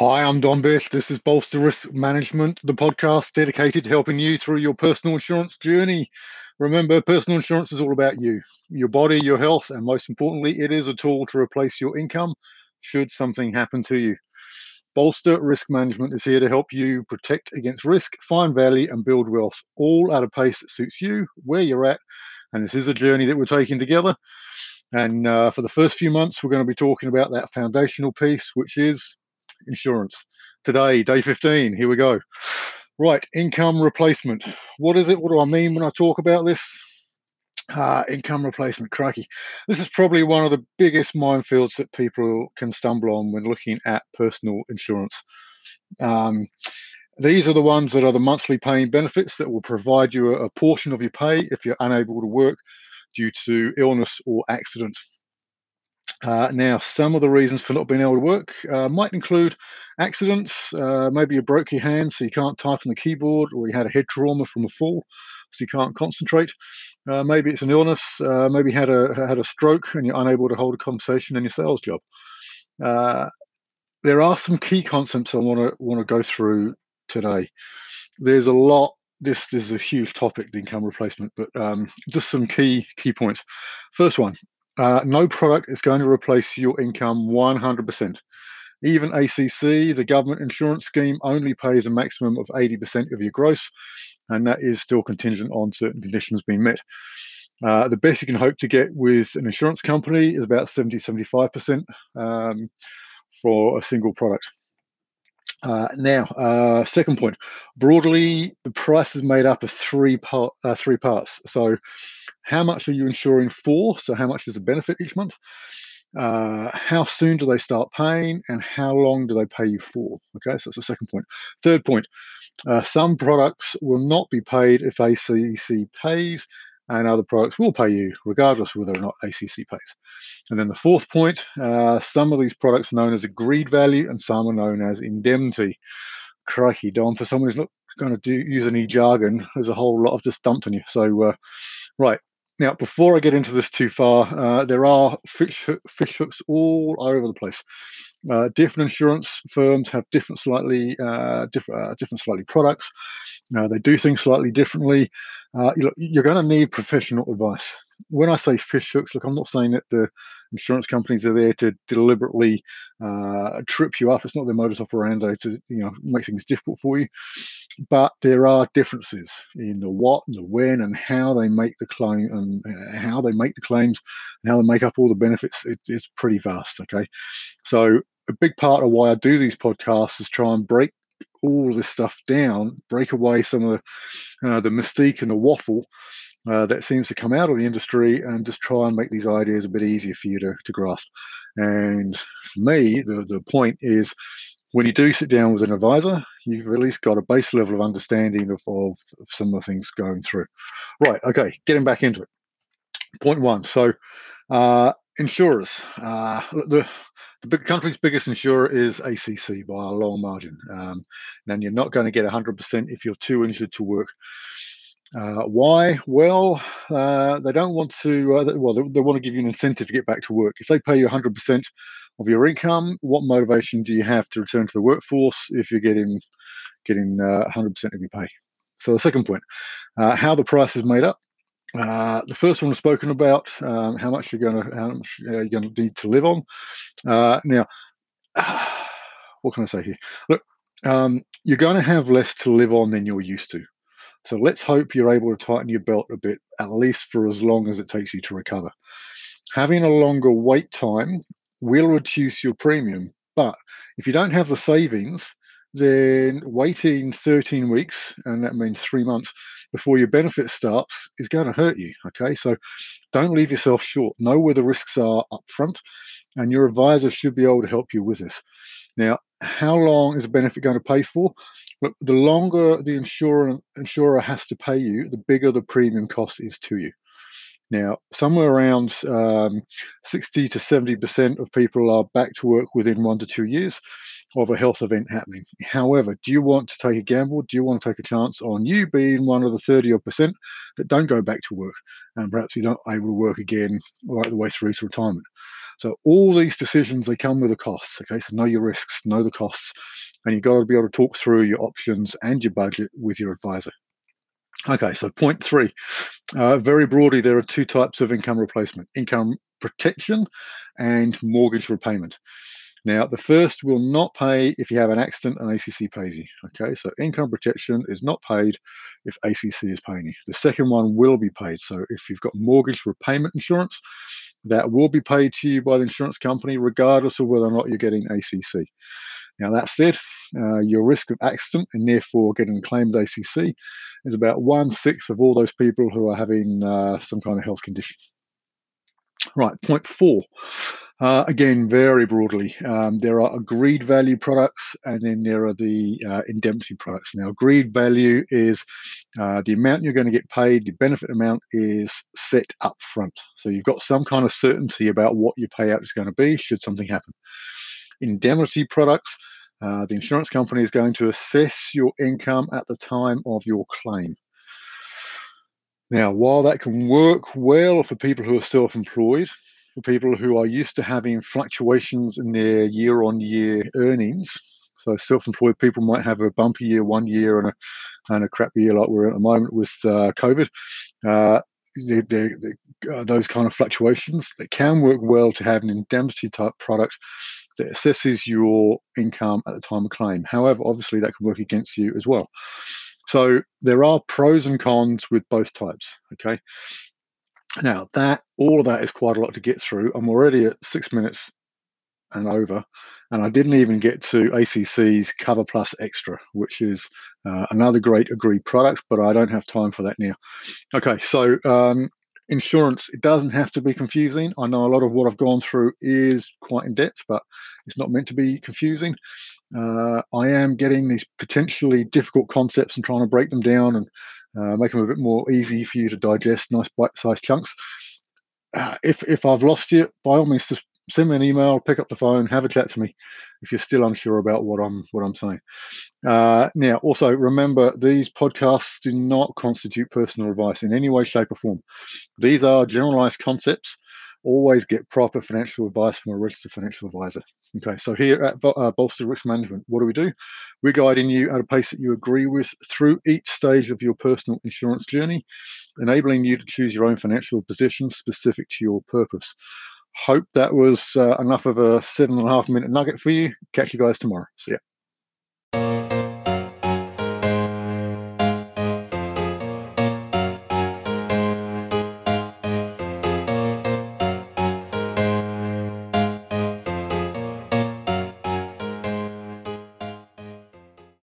Hi, I'm Don Biss. This is Bolster Risk Management, the podcast dedicated to helping you through your personal insurance journey. Remember, personal insurance is all about you, your body, your health, and most importantly, it is a tool to replace your income should something happen to you. Bolster Risk Management is here to help you protect against risk, find value, and build wealth, all at a pace that suits you, where you're at. And this is a journey that we're taking together. And uh, for the first few months, we're going to be talking about that foundational piece, which is insurance. Today, day 15, here we go. Right, income replacement. What is it? What do I mean when I talk about this? Uh, income replacement, crikey. This is probably one of the biggest minefields that people can stumble on when looking at personal insurance. Um, these are the ones that are the monthly paying benefits that will provide you a, a portion of your pay if you're unable to work due to illness or accident. Uh, now, some of the reasons for not being able to work uh, might include accidents. Uh, maybe you broke your hand, so you can't type on the keyboard, or you had a head trauma from a fall, so you can't concentrate. Uh, maybe it's an illness. Uh, maybe you had a had a stroke and you're unable to hold a conversation in your sales job. Uh, there are some key concepts I want to want to go through today. There's a lot. This, this is a huge topic, the income replacement, but um, just some key key points. First one, uh, no product is going to replace your income 100%. Even ACC, the government insurance scheme, only pays a maximum of 80% of your gross, and that is still contingent on certain conditions being met. Uh, the best you can hope to get with an insurance company is about 70 75% um, for a single product. Uh, now, uh, second point. Broadly, the price is made up of three part, uh, three parts. So, how much are you insuring for? So, how much is the benefit each month? Uh, how soon do they start paying, and how long do they pay you for? Okay, so that's the second point. Third point: uh, some products will not be paid if ACC pays, and other products will pay you regardless whether or not ACC pays. And then the fourth point: uh, some of these products are known as agreed value, and some are known as indemnity. Crikey, Don, for someone who's not going to do, use any jargon, there's a whole lot of just dumped on you. So, uh, right, now, before I get into this too far, uh, there are fish, fish hooks all over the place. Uh, different insurance firms have different slightly uh, different uh, different slightly products. Uh, they do things slightly differently. Uh, you're going to need professional advice. When I say fish hooks, look, I'm not saying that the insurance companies are there to deliberately uh, trip you up. It's not their modus operandi to you know make things difficult for you. But there are differences in the what, and the when, and how they make the claim, and how they make the claims, and how they make up all the benefits. It, it's pretty vast. Okay, so a big part of why I do these podcasts is try and break all this stuff down, break away some of the, uh, the mystique and the waffle uh, that seems to come out of the industry, and just try and make these ideas a bit easier for you to, to grasp. And for me, the, the point is when you do sit down with an advisor, you've at least got a base level of understanding of, of, of some of the things going through. Right, okay, getting back into it. Point one. So, uh, insurers. Uh, the the big country's biggest insurer is ACC by a long margin. Um, and you're not going to get 100% if you're too injured to work. Uh, why? Well, uh, they don't want to. Uh, well, they, they, want to give you an incentive to get back to work. If they pay you 100% of your income, what motivation do you have to return to the workforce if you're getting getting 100% uh, of your pay? So the second point, uh, how the price is made up. Uh, the first one was spoken about um, how much you're going to how much you're going to need to live on. Now, what can I say here? Look, um, you're going to have less to live on than you're used to. So let's hope you're able to tighten your belt a bit, at least for as long as it takes you to recover. Having a longer wait time will reduce your premium, but if you don't have the savings, then waiting 13 weeks, and that means three months, before your benefit starts is going to hurt you. Okay, so don't leave yourself short. Know where the risks are up front, and your advisor should be able to help you with this. Now, how long is a benefit going to pay for? Look, the longer the insurer insurer has to pay you, the bigger the premium cost is to you. Now, somewhere around um, 60 to 70% of people are back to work within one to two years of a health event happening. However, do you want to take a gamble? Do you want to take a chance on you being one of the 30 or percent that don't go back to work and perhaps you're not able to work again right the way through to retirement? So all these decisions they come with a cost. Okay, so know your risks, know the costs, and you've got to be able to talk through your options and your budget with your advisor. Okay, so point three. Uh, very broadly, there are two types of income replacement income protection and mortgage repayment. Now, the first will not pay if you have an accident and ACC pays you. Okay, so income protection is not paid if ACC is paying you. The second one will be paid. So if you've got mortgage repayment insurance, that will be paid to you by the insurance company, regardless of whether or not you're getting ACC. Now, that said, uh, your risk of accident and therefore getting claimed ACC is about one sixth of all those people who are having uh, some kind of health condition. Right, point four. Uh, again, very broadly, um, there are agreed value products and then there are the uh, indemnity products. Now, agreed value is uh, the amount you're going to get paid, the benefit amount is set up front. So you've got some kind of certainty about what your payout is going to be should something happen. Indemnity products, uh, the insurance company is going to assess your income at the time of your claim. Now, while that can work well for people who are self employed, for people who are used to having fluctuations in their year on year earnings, so self employed people might have a bumpy year one year and a, and a crap year like we're at the moment with uh, COVID. Uh, the, the, the, uh, those kind of fluctuations that can work well to have an indemnity type product that assesses your income at the time of claim. However, obviously that can work against you as well. So there are pros and cons with both types. Okay. Now that all of that is quite a lot to get through. I'm already at six minutes and over, and I didn't even get to ACC's Cover Plus Extra, which is uh, another great agreed product, but I don't have time for that now. Okay, so um, insurance it doesn't have to be confusing. I know a lot of what I've gone through is quite in depth, but it's not meant to be confusing uh, I am getting these potentially difficult concepts and trying to break them down and uh, make them a bit more easy for you to digest, nice bite-sized chunks. Uh, if if I've lost you, by all means, just send me an email, pick up the phone, have a chat to me if you're still unsure about what I'm what I'm saying. Uh, now, also remember these podcasts do not constitute personal advice in any way, shape, or form. These are generalized concepts always get proper financial advice from a registered financial advisor. Okay, so here at uh, Bolster Risk Management, what do we do? We're guiding you at a pace that you agree with through each stage of your personal insurance journey, enabling you to choose your own financial position specific to your purpose. Hope that was uh, enough of a seven and a half minute nugget for you. Catch you guys tomorrow. See ya.